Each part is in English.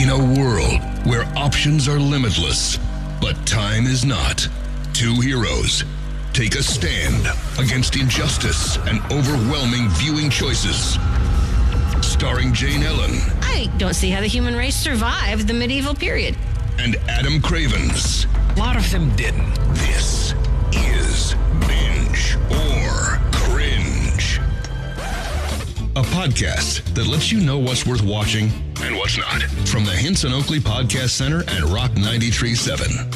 In a world where options are limitless, but time is not, two heroes take a stand against injustice and overwhelming viewing choices. Starring Jane Ellen I don't see how the human race survived the medieval period. and Adam Cravens. A lot of them didn't. This is Binge or Cringe. A podcast that lets you know what's worth watching and what's not. From the Hinson Oakley Podcast Center and Rock 93.7.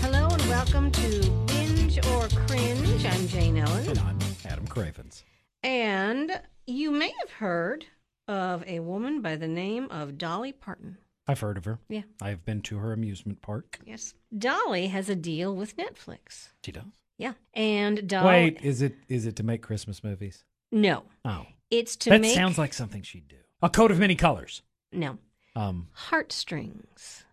Hello and welcome to Binge or Cringe. I'm Jane Ellen. And I'm Adam Cravens. And you may have heard of a woman by the name of Dolly Parton. I've heard of her. Yeah. I've been to her amusement park. Yes. Dolly has a deal with Netflix. She does. Yeah. And Dolly. Wait, is it is it to make Christmas movies? No. Oh, It's to that make. sounds like something she'd do. A coat of many colors. No. Um, Heartstrings.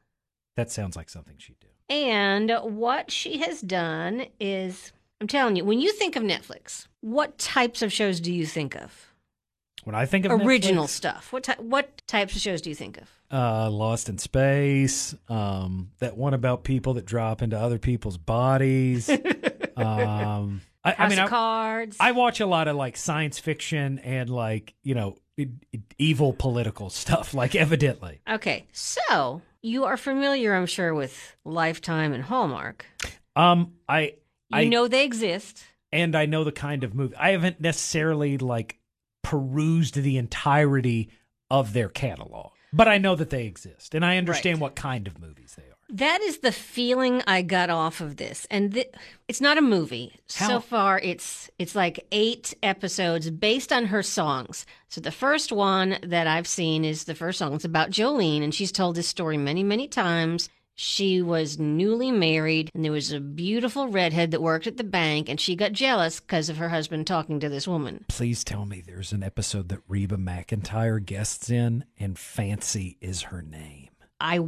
that sounds like something she'd do. And what she has done is, I'm telling you, when you think of Netflix, what types of shows do you think of? When I think of Original Netflix, stuff. What ty- what types of shows do you think of? uh, Lost in Space, um, that one about people that drop into other people's bodies. um, I, I mean, I, Cards. I watch a lot of like science fiction and like you know evil political stuff. Like evidently, okay, so you are familiar, I'm sure, with Lifetime and Hallmark. um, I You I know they exist. and I know the kind of movie. I haven't necessarily like perused the entirety of their catalog, but I know that they exist, and I understand Right. what kind of movies they are. That is the feeling I got off of this, and th- it's not a movie. How- So far, it's it's like eight episodes based on her songs. So the first one that I've seen is the first song. It's about Jolene, and she's told this story many, many times. She was newly married, and there was a beautiful redhead that worked at the bank, and she got jealous because of her husband talking to this woman. Please tell me there's an episode that Reba McEntire guests in, and Fancy is her name. I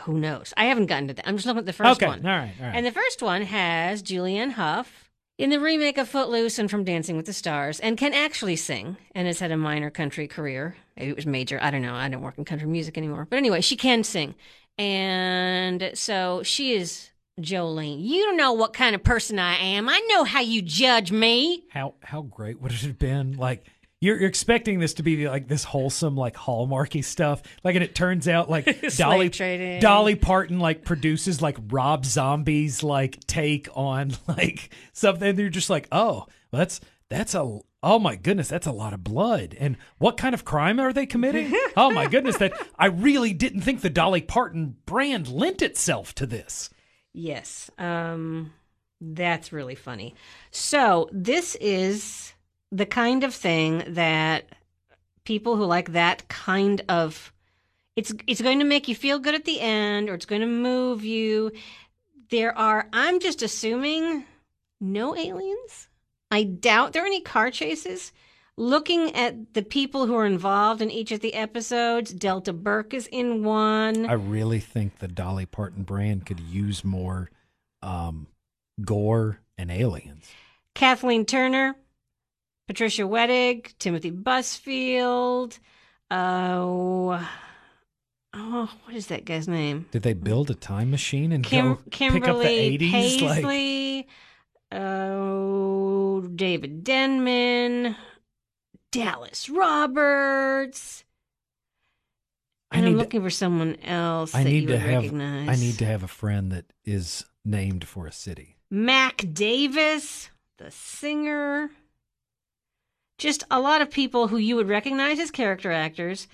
who knows? I haven't gotten to that. I'm just looking at the first okay, one. all right, all right. And the first one has Julianne Hough in the remake of Footloose and from Dancing with the Stars and can actually sing and has had a minor country career. Maybe it was major. I don't know. I don't work in country music anymore. But anyway, she can sing. And so she is Jolene. You don't know what kind of person I am. I know how you judge me. how how great would it have been? Like you're, you're expecting this to be like this wholesome, like hallmarky stuff, like, and it turns out like Dolly trading. Dolly Parton like produces like Rob Zombie's like take on like something. And you're just like, oh, well, that's that's a oh my goodness, that's a lot of blood. And what kind of crime are they committing? oh my goodness, that I really didn't think the Dolly Parton brand lent itself to this. Yes. Um that's really funny. So, this is the kind of thing that people who like that kind of it's it's going to make you feel good at the end or it's going to move you. There are I'm just assuming no aliens. I doubt there are any car chases. Looking at the people who are involved in each of the episodes, Delta Burke is in one. I really think the Dolly Parton brand could use more um, gore and aliens. Kathleen Turner, Patricia Wettig, Timothy Busfield. Oh, oh, what is that guy's name? Did they build a time machine and Kim, go Kimberly pick up the 80s? Like, Oh, David Denman, Dallas Roberts. I And I'm need to- looking for someone else I that need you to would have recognize. I need to have a friend that is named for a city. Mac Davis, the singer. Just a lot of people who you would recognize as character actors.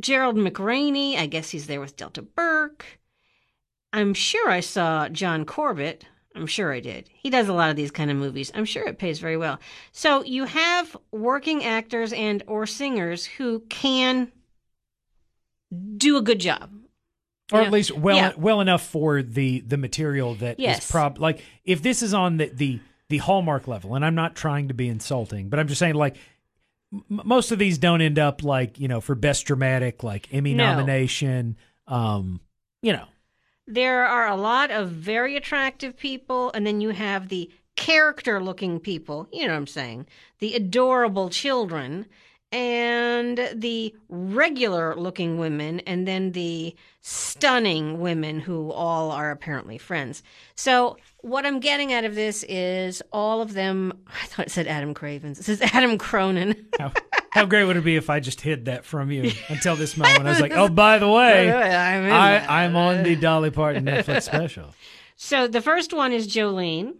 Gerald McRaney, I guess he's there with Delta Burke. I'm sure I saw John Corbett. I'm sure I did. He does a lot of these kind of movies. I'm sure it pays very well. So you have working actors and or singers who can do a good job. Or Yeah. at least well Yeah. well enough for the the material that is Yes. prob like if this is on the, the the hallmark level and I'm not trying to be insulting but I'm just saying like m- most of these don't end up like you know for best dramatic like Emmy No. nomination um you know There are a lot of very attractive people, and then you have the character looking people, you know what I'm saying? The adorable children. And the regular looking women, and then the stunning women who all are apparently friends. So, what I'm getting out of this is all of them. I thought it said Adam Cravens. It says Adam Cronin. How, how great would it be if I just hid that from you until this moment? I was like, oh, by the way, I'm I. I'm on the Dolly Parton Netflix special. So the first one is Jolene.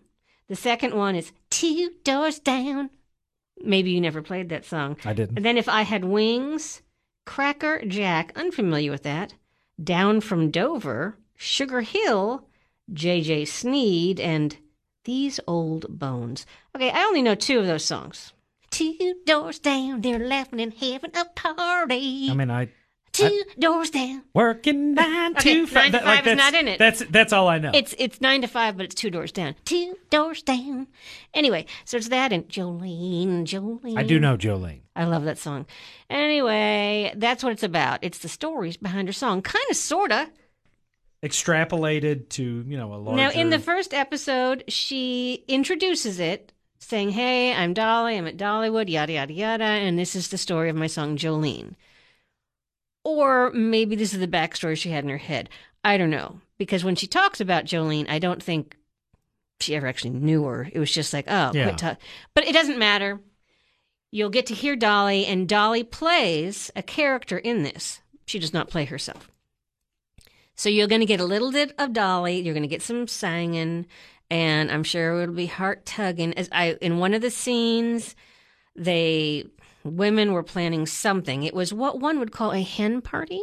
The second one is Two Doors Down. Maybe you never played that song. I didn't. And then if I had wings, Cracker Jack, unfamiliar with that. Down from Dover, Sugar Hill, JJ Sneed, and These Old Bones. Okay, I only know two of those songs. Two doors down, they're laughing and having a party. I mean, I two doors down. working nine Okay, to five. nine to that- like, five is that's- not in it. That's that's all I know. It's it's nine to five, but it's two doors down. Two doors down. Anyway, so it's that and Jolene, Jolene. I do know Jolene. I love that song. Anyway, that's what it's about. It's the stories behind her song, kind of, sorta. Extrapolated to you know a larger. Now, in the first episode, she introduces it, saying, "Hey, I'm Dolly. I'm at Dollywood. Yada yada yada, and this is the story of my song Jolene." Or maybe this is the backstory she had in her head. I don't know because when she talks about Jolene, I don't think she ever actually knew her. It was just like, oh, Yeah. quit. But it doesn't matter. You'll get to hear Dolly, and Dolly plays a character in this. She does not play herself. So you're going to get a little bit of Dolly. You're going to get some singing, and I'm sure it'll be heart tugging. As I in one of the scenes, they women were planning something. It was what one would call a hen party.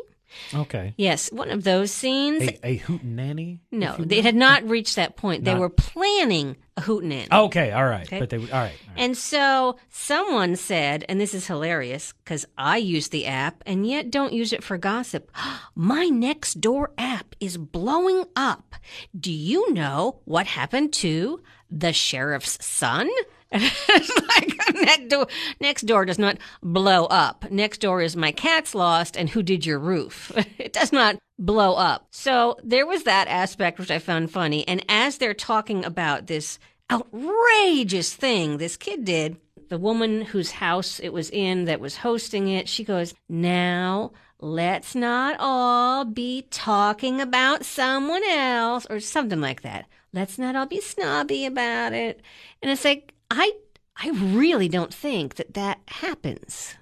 okay, Yes, one of those scenes. a, a hootenanny. no, they had not reached that point. They were planning a hootenanny. Okay, all right, Okay. but they would- all right. all right. And so someone said, and this is hilarious because I use the app and yet don't use it for gossip. My next door app is blowing up. Do you know what happened to the sheriff's son? like next door, next door does not blow up. Next door is my cat's lost and who did your roof? it does not blow up. So there was that aspect which I found funny. And as they're talking about this outrageous thing this kid did, the woman whose house it was in that was hosting it, she goes, Now let's not all be talking about someone else or something like that. Let's not all be snobby about it. And it's like, I, I really don't think that that happens.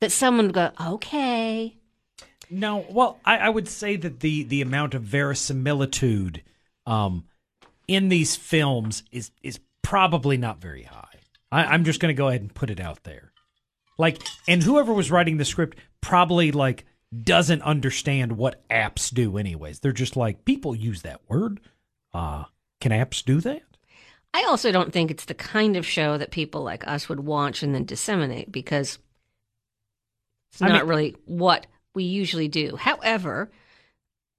That someone would go, okay. No, well, I, I would say that the the amount of verisimilitude um, in these films is is probably not very high. I, I'm just going to go ahead and put it out there. Like, and whoever was writing the script probably like doesn't understand what apps do. Anyways, they're just like people use that word. Uh, can apps do that? I also don't think it's the kind of show that people like us would watch and then disseminate because it's I not mean- really what we usually do. However,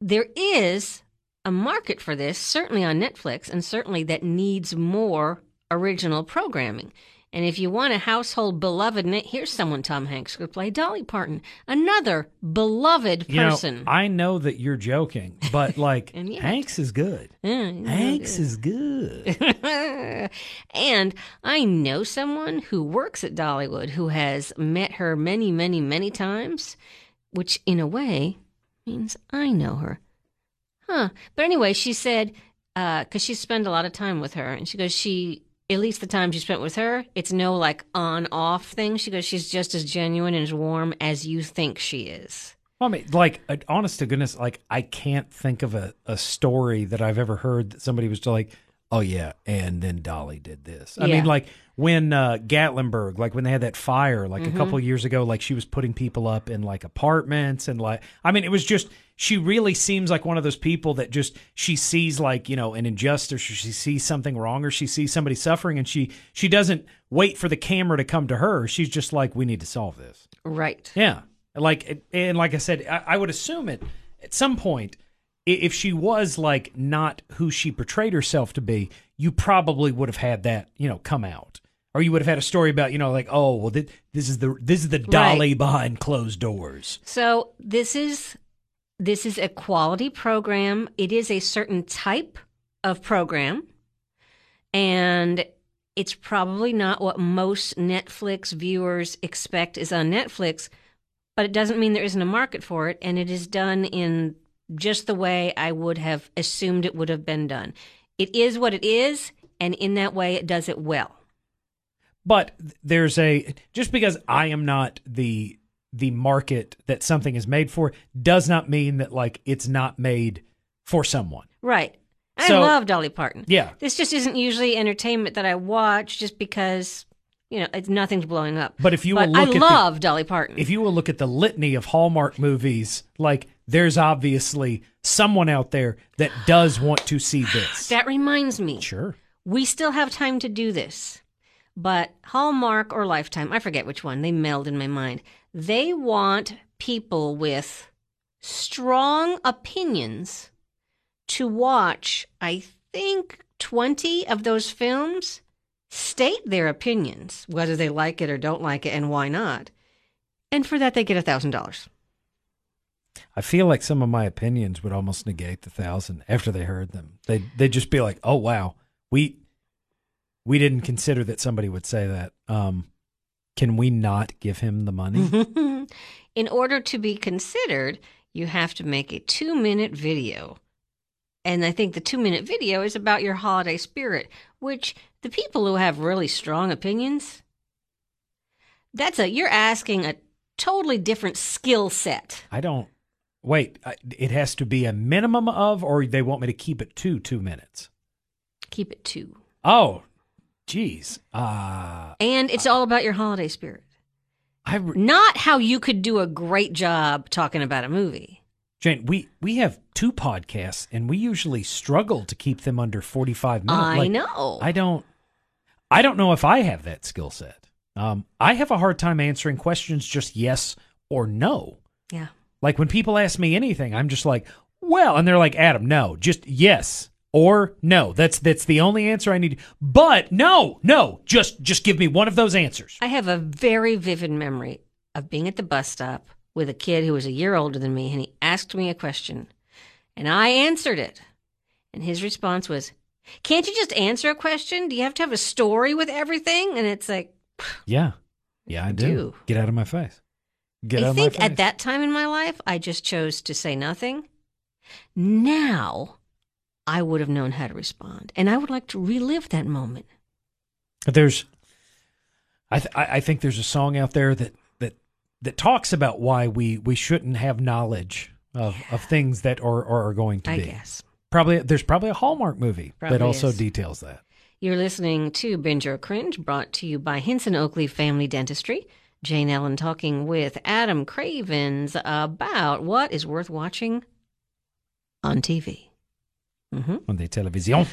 there is a market for this, certainly on Netflix, and certainly that needs more original programming. And if you want a household beloved, here's someone Tom Hanks could play Dolly Parton, another beloved You know, person. I know that you're joking, but like yet- Hanks is good. Yeah, know, Hanks is good. and I know someone who works at Dollywood who has met her many, many, many times, which in a way means I know her. Huh. But anyway, she said, uh, because she spent a lot of time with her, and she goes, she, at least the time she spent with her, it's no like on off thing. She goes, she's just as genuine and as warm as you think she is. I mean, like, uh, honest to goodness, like, I can't think of a, a story that I've ever heard that somebody was like, oh, yeah, and then Dolly did this. I Yeah. mean, like, when uh, Gatlinburg, like, when they had that fire, like, Mm-hmm. a couple years ago, like, she was putting people up in, like, apartments and, like, I mean, it was just, she really seems like one of those people that just, she sees, like, you know, an injustice or she sees something wrong or she sees somebody suffering and she, she doesn't wait for the camera to come to her. She's just like, we need to solve this. Right. Yeah, like and like I said, I, I would assume it at some point. If she was like not who she portrayed herself to be, you probably would have had that you know come out, or you would have had a story about you know like oh well thi- this is the this is the dolly behind closed doors. So this is this is a quality program. It is a certain type of program, and it's probably not what most Netflix viewers expect is on Netflix, but it doesn't mean there isn't a market for it, and it is done in just the way I would have assumed it would have been done. It is what it is, and in that way, it does it well. But there's a just because I am not the the market that something is made for does not mean that like it's not made for someone. Right. I So- love Dolly Parton. Yeah. This just isn't usually entertainment that I watch just because, you know, it's nothing's blowing up. But if you But will I look at the- love Dolly Parton. If you will look at the litany of Hallmark movies, like there's obviously someone out there that does want to see this. that reminds me. sure. We still have time to do this. But Hallmark or Lifetime, I forget which one, they meld in my mind. They want people with strong opinions to watch, I think, 20 of those films, state their opinions, whether they like it or don't like it, and why not. And for that, they get a $1,000. I feel like some of my opinions would almost negate the thousand after they heard them. They they'd just be like, "Oh wow, we we didn't consider that somebody would say that." Um, can we not give him the money? In order to be considered, you have to make a two minute video. And I think the two minute video is about your holiday spirit, which the people who have really strong opinions, that's a, you're asking a totally different skill set. I don't. Wait, it has to be a minimum of, or they want me to keep it to two minutes. Keep it two. Oh, geez. Uh, And it's all about your holiday spirit, I re- not how you could do a great job talking about a movie. Jane, we we have two podcasts, and we usually struggle to keep them under forty five minutes. I Like, know. I don't. I don't know if I have that skill set. Um, I have a hard time answering questions just yes or no. yeah. Like when people ask me anything, I'm just like, well, and they're like, Adam, no, just yes or no. That's that's the only answer I need. But no, no, just just give me one of those answers. I have a very vivid memory of being at the bus stop with a kid who was a year older than me, and he asked me a question, and I answered it. And his response was, Can't you just answer a question? Do you have to have a story with everything? And it's like, Yeah, yeah, I do. do. Get out of my face. Get out I of my think face. at that time in my life, I just chose to say nothing. Now, I would have known how to respond, and I would like to relive that moment. There's, I th- I I think there's a song out there that that talks about why we we shouldn't have knowledge of of things that are are, are going to I be. guess. Probably there's probably a Hallmark movie Probably that also is. details that. You're listening to Binge or Cringe, brought to you by Hinson Oakley Family Dentistry. Jane Ellen talking with Adam Cravens about what is worth watching on TV. hmm on the television.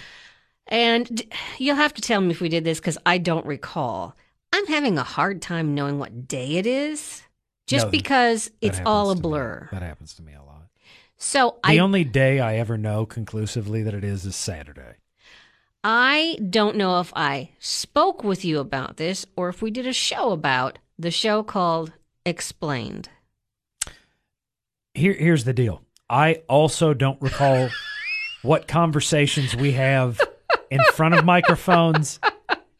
And d- you'll have to tell me if we did this because I don't recall. I'm having a hard time knowing what day it is just No, because it's all a blur. That happens to me a lot. So The I only day I ever know conclusively that it is is Saturday. I don't know if I spoke with you about this or if we did a show about the show called Explained. Here, here's the deal. I also don't recall what conversations we have in front of microphones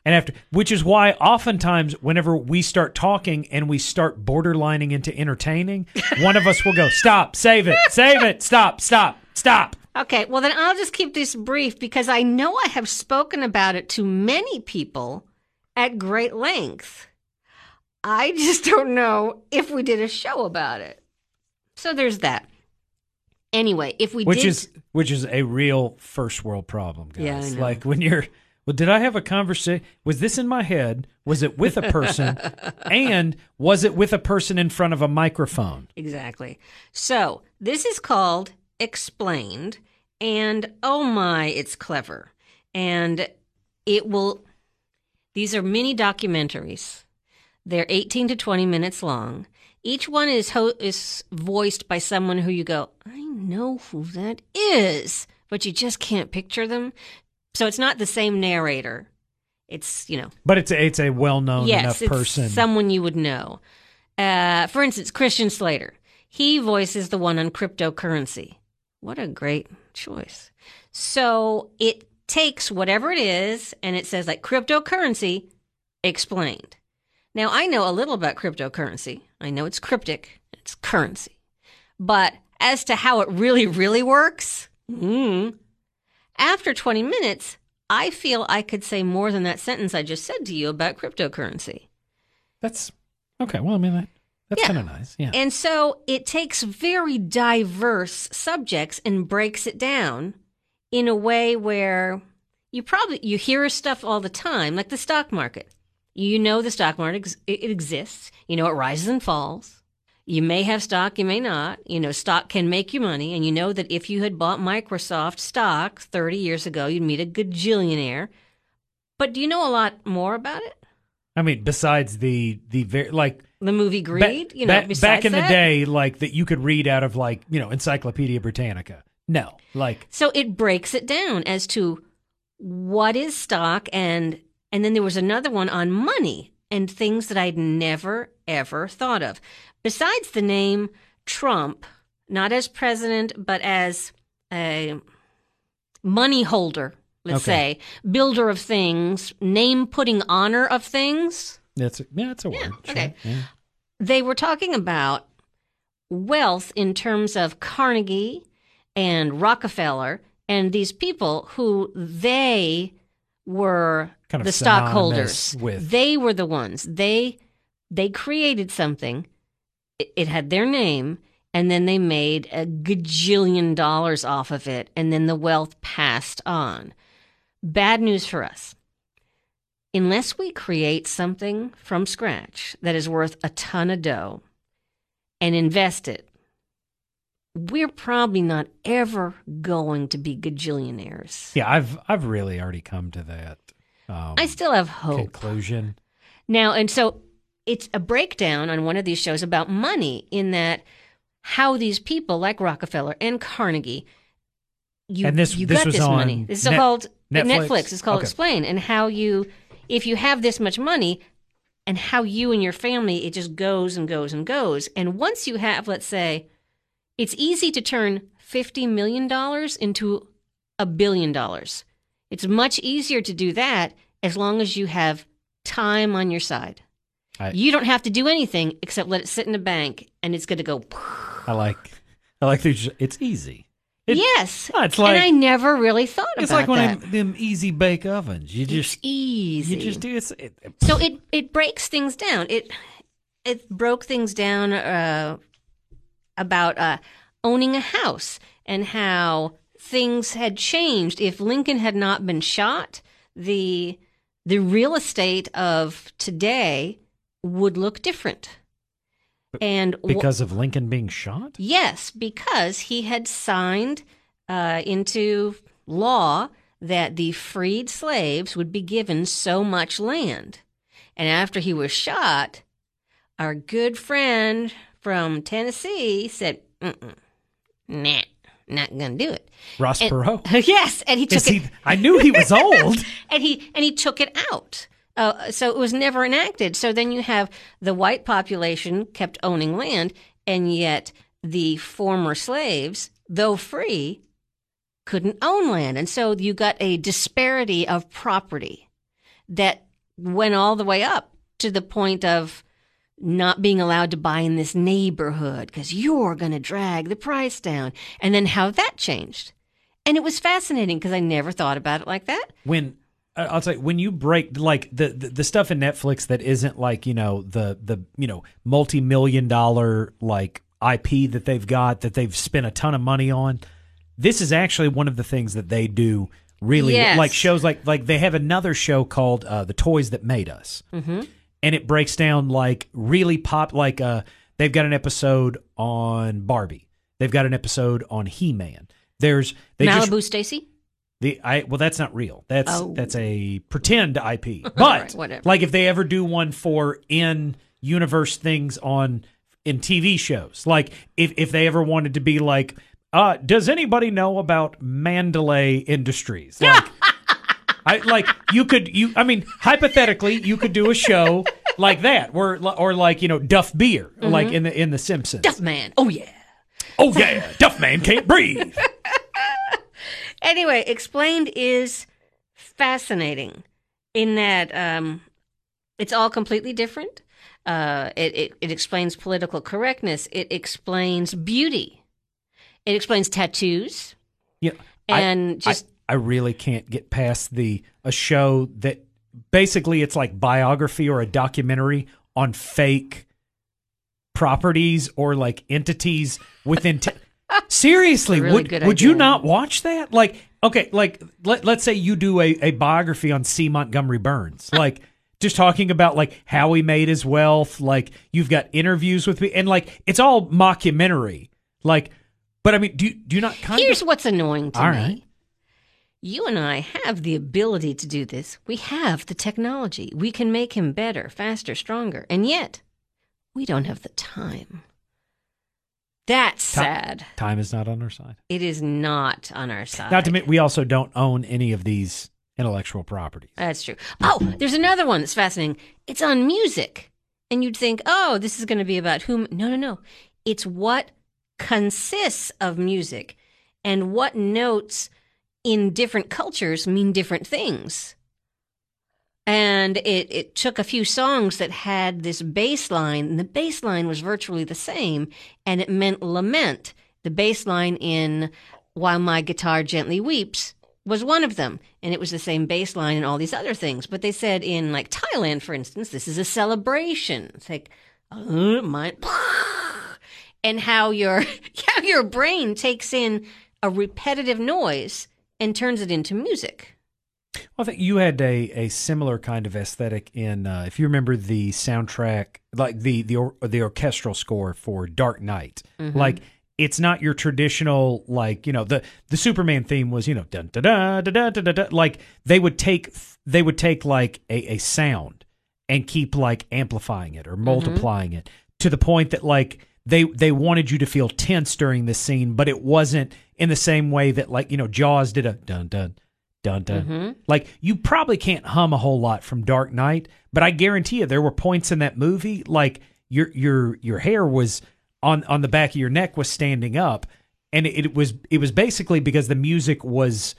and after, which is why oftentimes whenever we start talking and we start borderlining into entertaining, one of us will go, "Stop, save it, save it, stop, stop, stop." Okay, well, then I'll just keep this brief because I know I have spoken about it to many people at great length. I just don't know if we did a show about it. So there's that. Anyway, if we which did. is which is a real first world problem, guys. Yeah. Like when you're well, did I have a conversation? Was this in my head? Was it with a person? and was it with a person in front of a microphone? Exactly. So this is called Explained, and oh my, it's clever. And it will, these are mini documentaries. They're 18 to 20 minutes long. Each one is, ho- is voiced by someone who you go, I know who that is, but you just can't picture them. So it's not the same narrator. It's, you know, But it's a, it's a well known yes, enough it's person. someone you would know. Uh, for instance, Christian Slater. He voices the one on cryptocurrency. What a great choice. So it takes whatever it is and it says like cryptocurrency explained. Now, I know a little about cryptocurrency. I know it's cryptic, it's currency. But as to how it really, really works, mm, after 20 minutes, I feel I could say more than that sentence I just said to you about cryptocurrency. That's okay. Well, I mean, that, that's Yeah. kind of nice. Yeah. And so it takes very diverse subjects and breaks it down in a way where you probably you hear stuff all the time, like the stock market. You know the stock market ex- it it exists. You know it rises and falls. You may have stock, you may not. You know stock can make you money, and you know that if you had bought Microsoft stock 30 years ago, you'd meet a gajillionaire. But do you know a lot more about it? I mean, besides the the very like The movie ba- Greed, you know, ba- back in that? the day, like that you could read out of like you know Encyclopedia Britannica. No, like So it breaks it down as to what is stock and and then there was another one on money and things that I'd never ever thought of. Besides the name Trump, not as president but as a money holder, let's Okay. say, builder of things, name putting honor of things. that's a, yeah, that's a Yeah, word. sure. okay. Yeah. they were talking about wealth in terms of Carnegie and Rockefeller and these people who they were Kind of the stockholders. with- They were the ones. They they created something. It, had their name and then they made a gajillion dollars off of it and then the wealth passed on. Bad news for us unless we create something from scratch that is worth a ton of dough and invest it, we're probably not ever going to be gajillionaires. Yeah, I've I've really already come to that um, I still have hope. conclusion. Now, and so it's a breakdown on one of these shows about money in that how these people like Rockefeller and Carnegie you, And this- you this got was this on money. This is Net- called Netflix? Netflix. It's called Okay. Explain and how you if you have this much money and how you and your family it just goes and goes and goes. And once you have, let's say, it's easy to turn fifty million dollars into a billion dollars. It's much easier to do that as long as you have time on your side. I- you don't have to do anything except let it sit in a bank and it's going to go. I like I like there's it's easy. It- yes. It's like and I never really thought about it. it's like one that. of them, easy bake ovens. You It's just easy. you just do it's it, it- So it it breaks things down. It it broke things down uh, about uh, owning a house and how things had changed. If Lincoln had not been shot, the the real estate of today would look different. And because of Lincoln being shot. Yes, because he had signed uh, into law that the freed slaves would be given so much land. And after he was shot, our good friend from Tennessee said, nah, not to do it. Ross And- Perot. yes, and he took Is he, it I knew he was old. and he and he took it out. Uh, so it was never enacted. So then you have the white population kept owning land, and yet the former slaves, though free, couldn't own land, and so you got a disparity of property that went all the way up to the point of not being allowed to buy in this neighborhood because you're going to drag the price down, and then how that changed. And it was fascinating because I never thought about it like that. when I'll tell you when you break like the, the the stuff in Netflix that isn't like you know the the you know multi million dollar like IP that they've got that they've spent a ton of money on. This is actually one of the things that they do really Yes. like shows like like they have another show called uh, the Toys That Made Us, Mm-hmm. and it breaks down like really pop like uh they've got an episode on Barbie, they've got an episode on He Man. There's they just Malibu Stacy? The I well, that's not real. That's Oh. that's a pretend IP. But right, like if they ever do one for in universe things on in TV shows, like if if they ever wanted to be like, uh, does anybody know about Mandalay Industries? Like, I like you could you. I mean, hypothetically, you could do a show like that, where or like you know Duff Beer, like in the in the Simpsons. Duff Man. Oh, yeah. Oh yeah, Duff Man can't breathe. Anyway, Explained is fascinating in that um, it's all completely different. Uh, it, it it explains political correctness. It explains beauty. It explains tattoos Yeah, I- and just I really can't get past the a show that basically it's like biography or a documentary on fake properties or like entities within. T- Seriously, really would would you not watch that? Like, okay, like let let's say you do a, a biography on C. Montgomery Burns, like. Just talking about like how he made his wealth, like you've got interviews with me, and like it's all mockumentary, like. But I mean, do you, do you not kind here's of? what's annoying to All me. right. You and I have the ability to do this. We have the technology. We can make him better, faster, stronger. And yet, we don't have the time. That's Ti- sad. Time is not on our side. It is not on our side. Not to mention, we also don't own any of these intellectual properties. That's true. Oh, there's another one that's fascinating. It's on music. And you'd think, oh, this is going to be about whom. No, no, no. It's what consists of music and what notes in different cultures mean different things. And it, it took a few songs that had this bass line, and the bass line was virtually the same, and it meant lament. The bass line in While My Guitar Gently Weeps was one of them, and it was the same bass line in all these other things. But they said in like Thailand, for instance, this is a celebration. It's like, uh, my, and how your how your brain takes in a repetitive noise and turns it into music. Well, I think you had a, a similar kind of aesthetic in, uh, if you remember the soundtrack, like the the or, the orchestral score for Dark Knight. Mm-hmm. Like it's not your traditional like you know the the Superman theme was you know dun da da da da da da. Like they would take they would take like a, a sound and keep like amplifying it or Mm-hmm. multiplying it to the point that like they they wanted you to feel tense during the scene, but it wasn't in the same way that like you know Jaws did a dun dun dun dun. Mm-hmm. Like you probably can't hum a whole lot from Dark Knight, but I guarantee you there were points in that movie like your your your hair was on on the back of your neck was standing up, and it, it was it was basically because the music was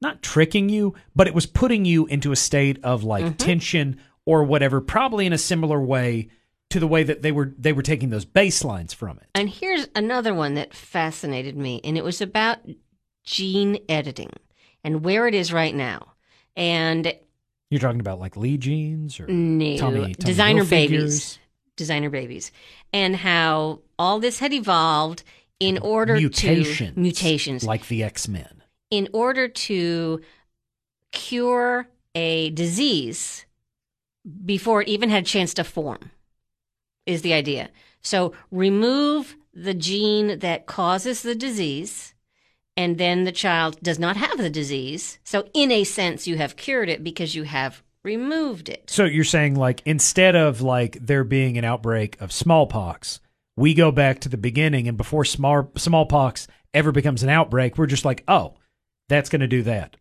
not tricking you, but it was putting you into a state of like tension or whatever, probably in a similar way to the way that they were they were taking those bass lines from it. And here's another one that fascinated me, and it was about gene editing and where it is right now. And You're talking about like Lee jeans or no, Tommy- Tommy designer babies, designer babies, and how all this had evolved in order mutations, to mutations like the X Men. in order to cure a disease before it even had a chance to form is the idea. So remove the gene that causes the disease and then the child does not have the disease so in a sense you have cured it because you have removed it So you're saying like instead of like there being an outbreak of smallpox, we go back to the beginning and before small smallpox ever becomes an outbreak, we're just like, oh, that's going to do that.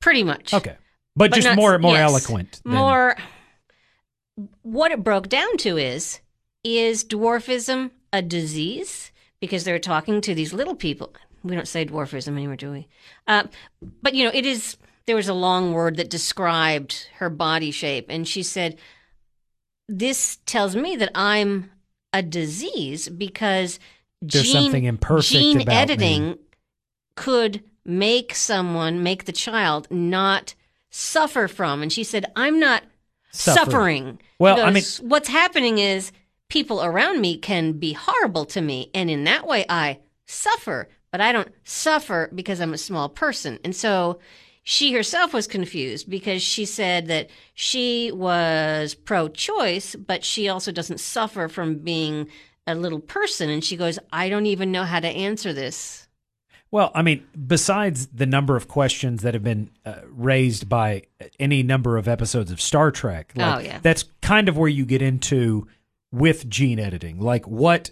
pretty much Okay, but, But just not- more more yes. eloquent. than- more what it broke down to is is dwarfism a disease because they're talking to these little people we don't say dwarfism anymore do we uh, but you know it is there was a long word that described her body shape and she said this tells me that i'm a disease because There's gene, something imperfect gene about me. editing could make someone make the child not suffer from and she said i'm not Suffering. suffering. Well, She I goes, what's happening is people around me can be horrible to me, and in that way, I suffer. But I don't suffer because I'm a small person, and so she herself was confused because she said that she was pro-choice, but she also doesn't suffer from being a little person, and she goes, I don't even know how to answer this. Well, I mean, besides the number of questions that have been uh, raised by any number of episodes of Star Trek, like, Oh, yeah. that's kind of where you get into with gene editing. Like, what?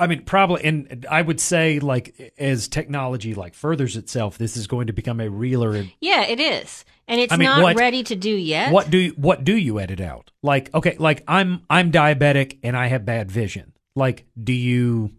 I mean, probably, and I would say, like, as technology like furthers itself, this is going to become a realer. Yeah, it is, and it's I mean, not what- ready to do yet. What do you, what do you edit out? Like, okay, like I'm I'm diabetic and I have bad vision. Like, do you?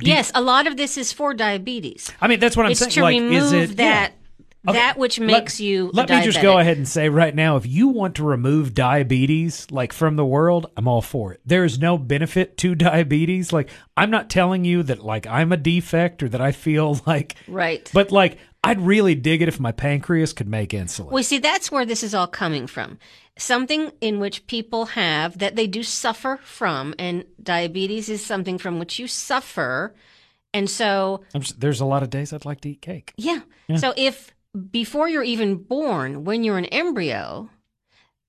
do you- Yes, a lot of this is for diabetes. I mean, that's what I'm it's saying. to like, remove is it that that which makes you. Let me just go ahead and say right now, if you want to remove diabetes like from the world, I'm all for it. There is no benefit to diabetes. Like I'm not telling you that like I'm a defect or that I feel like Right. but like I'd really dig it if my pancreas could make insulin. Well, see, that's where this is all coming from. Something in which people have that they do suffer from, and diabetes is something from which you suffer. And so, I'm just, there's a lot of days I'd like to eat cake. yeah. So if before you're even born, when you're an embryo,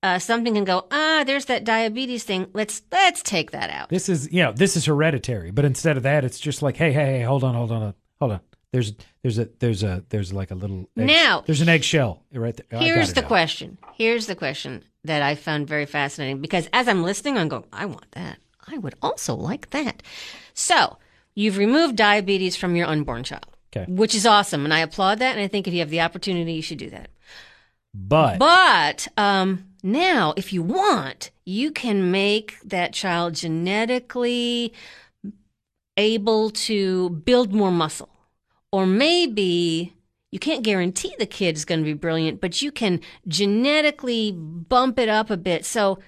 uh, something can go, ah, there's that diabetes thing. Let's let's take that out. This is you know this is hereditary, but instead of that, it's just like hey hey hey hold on hold on hold on. There's there's a there's a there's like a little egg- Now- there's an eggshell right there. Here's the out. question. Here's the question that I found very fascinating because as I'm listening, I'm going, I want that. I would also like that. So you've removed diabetes from your unborn child, Okay. which is awesome. And I applaud that. And I think if you have the opportunity, you should do that. But But um, now, if you want, you can make that child genetically able to build more muscle. Or maybe you can't guarantee the kid is going to be brilliant, but you can genetically bump it up a bit. So,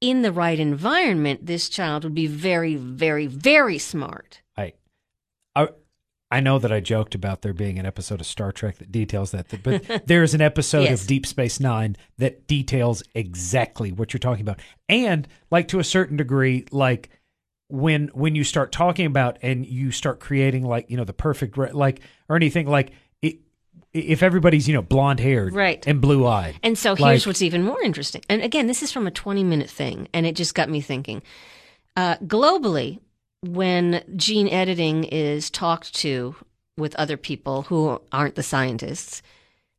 in the right environment, this child would be very, very, very smart. I, know that I joked about there being an episode of Star Trek that details that, but there is an episode Yes. of Deep Space Nine that details exactly what you're talking about, and like to a certain degree, like when when you start talking about and you start creating like you know the perfect re- like or anything like it, if everybody's you know blonde haired Right. and blue eyed And so here's Like- what's even more interesting. And again, this is from a 20 minute thing, and it just got me thinking. Uh, globally, when gene editing is talked to with other people who aren't the scientists,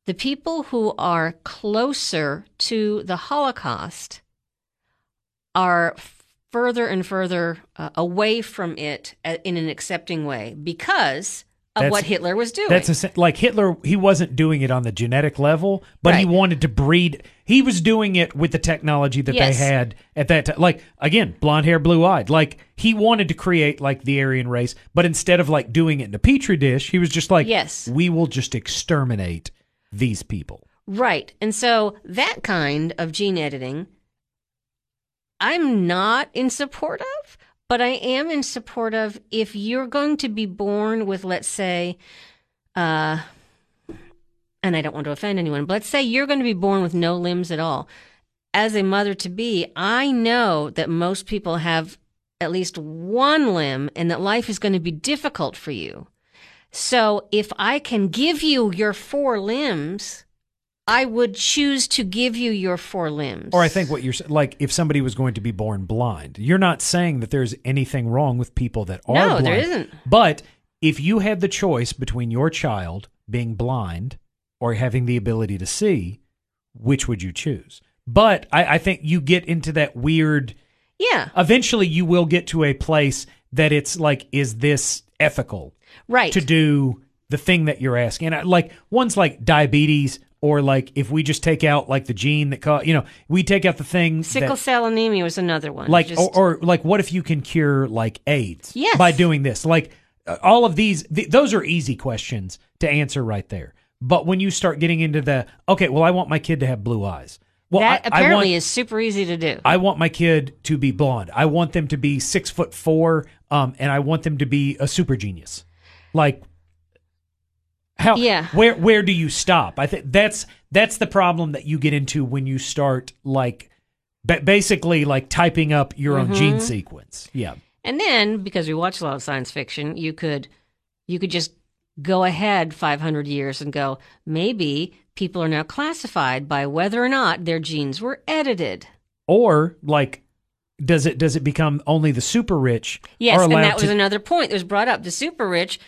the people who are closer to the Holocaust are further and further uh, away from it uh, in an accepting way because of what Hitler was doing. That's a, like Hitler. He wasn't doing it on the genetic level, but he wanted to breed. He was doing it with the technology that Yes. they had at that time. Like again, blonde hair, blue eyed. Like he wanted to create like the Aryan race, but instead of like doing it in a petri dish, he was just like, Yes. we will just exterminate these people. Right. And so that kind of gene editing, I'm not in support of, but I am in support of if you're going to be born with, let's say, uh, and I don't want to offend anyone, but let's say you're going to be born with no limbs at all. As a mother to be, I know that most people have at least one limb and that life is going to be difficult for you. So if I can give you your four limbs, I would choose to give you your four limbs. Or I think what you're like, if somebody was going to be born blind, you're not saying that there's anything wrong with people that are blind. No, blind. there isn't. But if you had the choice between your child being blind or having the ability to see, which would you choose? But I, I think you get into that weird. Yeah, Eventually, you will get to a place that it's like, is this ethical right. to do the thing that you're asking? And I, like one's like diabetes, or like if we just take out like the gene that cause, you know, we take out the thing Sickle that, cell anemia was another one. like Just- or, or like what if you can cure like AIDS Yes. by doing this? Like uh, all of these, th- those are easy questions to answer right there. But when you start getting into the okay, well, I want my kid to have blue eyes. Well, that I, I apparently want, is super easy to do. I want my kid to be blonde. I want them to be six foot four, um, and I want them to be a super genius. Like, how? Yeah. Where where do you stop? I think that's that's the problem that you get into when you start like, ba- basically like typing up your own Mm-hmm. gene sequence. Yeah. And then, because we watch a lot of science fiction, you could you could just go ahead 500 years and go, maybe people are now classified by whether or not their genes were edited. Or like, does it does it become only the super rich? Yes, and that was to- another point that was brought up. The super rich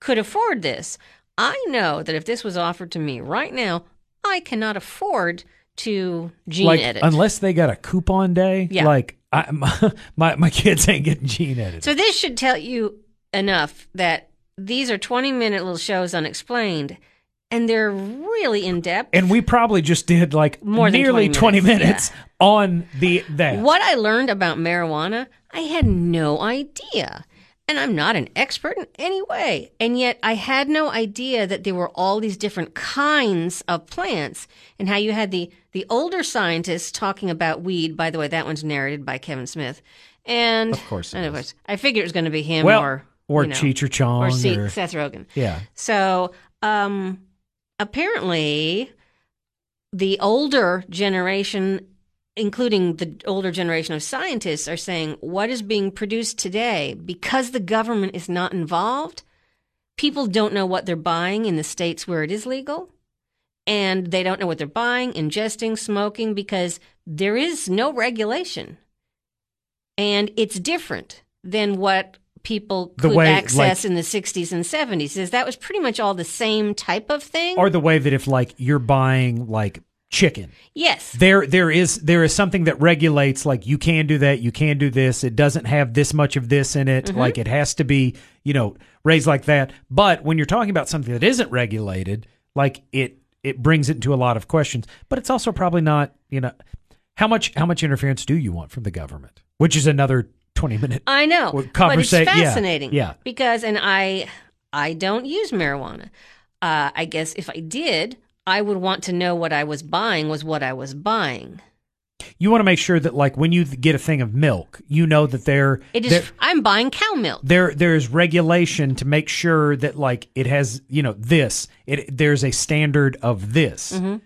could afford this. I know that if this was offered to me right now, I cannot afford to gene like edit. unless they got a coupon day. Yeah. Like I, my, my my kids ain't getting gene edited. So this should tell you enough that these are 20 minute little shows unexplained and they're really in depth. and we probably just did like More nearly 20 20 minutes, minutes, on the that. What I learned about marijuana, I had no idea. And I'm not an expert in any way. And yet I had no idea that there were all these different kinds of plants and how you had the, the older scientists talking about weed. By the way, that one's narrated by Kevin Smith. And Of course and of is. course, I figured it was going to be him Well, or, or you know, Cheech or Chong or Se- or- Seth Rogen. Yeah. So, um, apparently, the older generation, including the older generation of scientists, are saying what is being produced today because the government is not involved. People don't know what they're buying in the states where it is legal, and they don't know what they're buying, ingesting, smoking because there is no regulation, and it's different than what people could way, access like- in the 60s and 70s is that was pretty much all the same type of thing. Or the way that if like you're buying like chicken, yes. there there is there is something that regulates like you can do that, you can do this. It doesn't have this much of this in it. Mm-hmm. Like it has to be, you know, raised like that. But when you're talking about something that isn't regulated, like it it brings it into a lot of questions. But it's also probably not, you know, how much how much interference do you want from the government? Which is another 20 minute I know, Well, but it's conversa- yeah, fascinating. yeah. because and I I don't use marijuana. Uh, I guess if I did, I would want to know what I was buying was what I was buying. you want to make sure that like when you get a thing of milk, you know that there It is. there, I'm buying cow milk. there there's regulation to make sure that like it has you know this it there's a standard of this. Mm-hmm.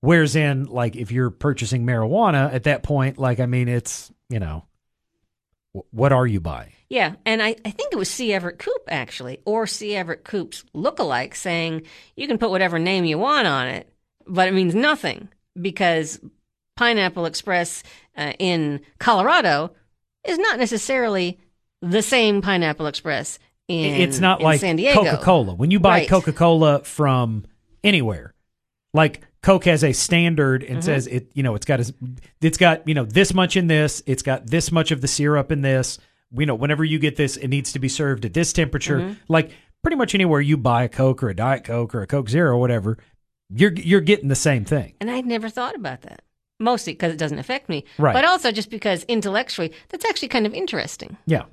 Whereas in like if you're purchasing marijuana at that point, like I mean it's you know wh- what are you buying? Yeah, and I, I think it was C. Everett Koop actually, or C. Everett Koop's lookalike, saying you can put whatever name you want on it, but it means nothing because Pineapple Express uh, in Colorado is not necessarily the same Pineapple Express in it's not in like San Diego. Coca Cola. When you buy Right. Coca Cola from anywhere, like Coke has a standard Mm-hmm. and says it, you know, it's got a, it's got you know this much in this, it's got this much of the syrup in this. You know, whenever you get this, it needs to be served at this temperature. Mm-hmm. Like pretty much anywhere you buy a Coke or a Diet Coke or a Coke Zero or whatever, you're you're getting the same thing. And I'd never thought about that. Mostly because it doesn't affect me, Right. But also just because intellectually, that's actually kind of interesting. Yeah.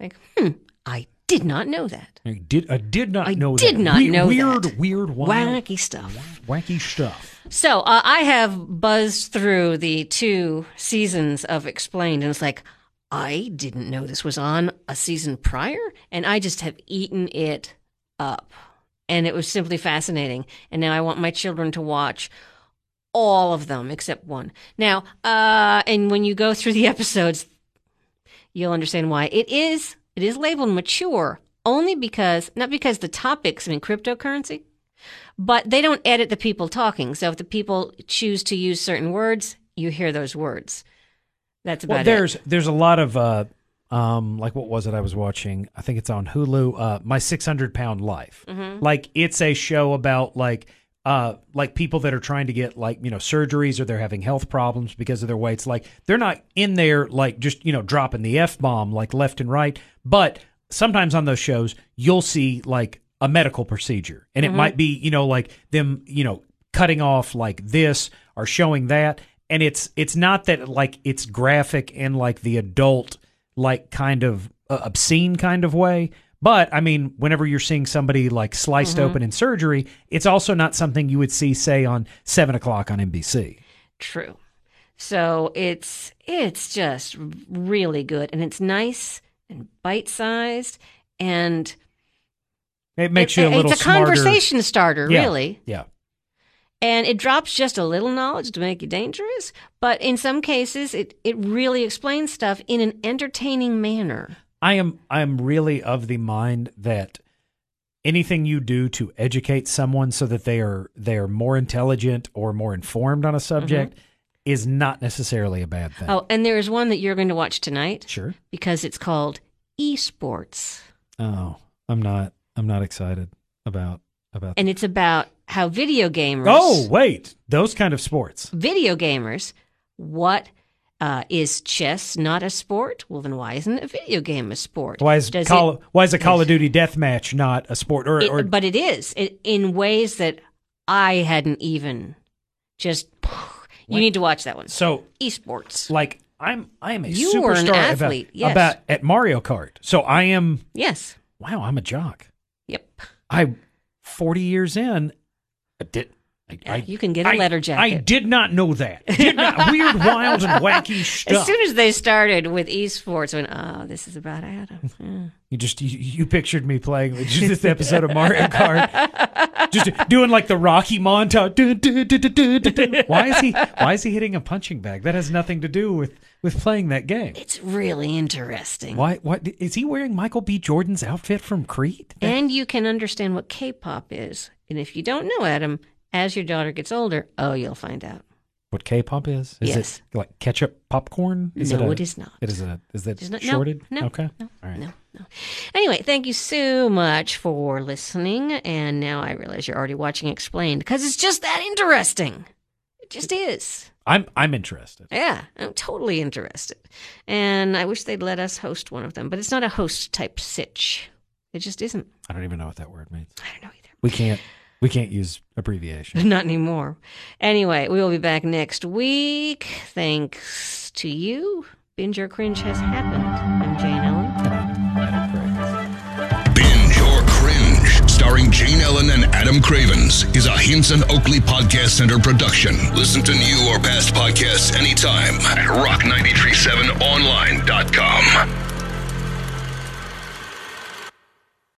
Like, hmm, I did not know that. I did I did not I know did that. not We- know weird, that. Weird, wild, Wacky stuff. wacky stuff. So uh, I have buzzed through the two seasons of Explained, and it's like I didn't know this was on a season prior, and I just have eaten it up, and it was simply fascinating. And now I want my children to watch all of them except one. Now, uh, and when you go through the episodes, you'll understand why it is. It is labeled mature only because not because the topics mean cryptocurrency but they don't edit the people talking. So if the people choose to use certain words, you hear those words. That's about Well, it. there's there's a lot of uh, um, like what was it I was watching? I think it's on Hulu. Uh, My Six Hundred Pound Life. Mm-hmm. Like it's a show about like uh like people that are trying to get like you know surgeries or they're having health problems because of their weights. Like they're not in there like just you know dropping the f bomb like left and right, but sometimes on those shows you'll see like a medical procedure and it might be you know like them you know cutting off like this or showing that and it's it's not that like it's graphic in like the adult like kind of uh, obscene kind of way but i mean whenever you're seeing somebody like sliced open in surgery it's also not something you would see say on 7 o'clock on nbc True. So it's it's just really good, and it's nice and bite sized, and it makes it- you a little It's a smarter conversation starter, Yeah. really. yeah And it drops just a little knowledge to make you dangerous, but in some cases, it it really explains stuff in an entertaining manner. I am I am really of the mind that anything you do to educate someone so that they are they are more intelligent or more informed on a subject mm-hmm. is not necessarily a bad thing. Oh, and there is one that you're going to watch tonight Sure. because it's called Esports. Oh, I'm not I'm not excited about about and it's about how video gamers Oh, wait. Those kind of sports. video gamers what uh, is chess not a sport well then why isn't a video game a sport Why is Does Call it- why is a Call of Duty deathmatch not a sport or, it- or but it is it, in ways that i hadn't even just you What? need to watch that one so esports like I'm I am a You were an superstar athlete, about, yes. about at Mario Kart. So I am Yes. wow, I'm a jock. Yep. I 40 years in I did I, I you can get a letter jacket. I did not know that. Did not, weird, wild, and wacky stuff. as soon as they started with esports, I went, oh, this is about Adam. Yeah. You just you, you pictured me playing with just this episode of Mario Kart, just doing like the Rocky montage. Du- du- du. Why is he Why is he hitting a punching bag? That has nothing to do with with playing that game. It's really interesting. Why? What is he wearing? Michael B. Jordan's outfit from Creed? That- And you can understand what K-pop is. And if you don't know, Adam, as your daughter gets older, oh, you'll find out. what K-pop is? Is Yes. it like ketchup popcorn? Is no, it, a, it is not. It is a. Is that not- shorted? no, okay. no, All right. No, no. Anyway, thank you so much for listening. And now I realize you're already watching Explained because it's just that interesting. It just is. I'm I'm interested. Yeah, I'm totally interested. And I wish they'd let us host one of them, but it's not a host type sitch. It just isn't. I don't even know what that word means. I don't know. We can't. We can't use abbreviation. Not anymore. Anyway, we will be back next week. Thanks to you. Binge or Cringe has happened. I'm Jane Ellen. And I'm Adam Craig. Binge or Cringe, starring Jane Ellen and Adam Cravens, is a Hinson Oakley Podcast Center production. Listen to new or past podcasts anytime at rock937online.com.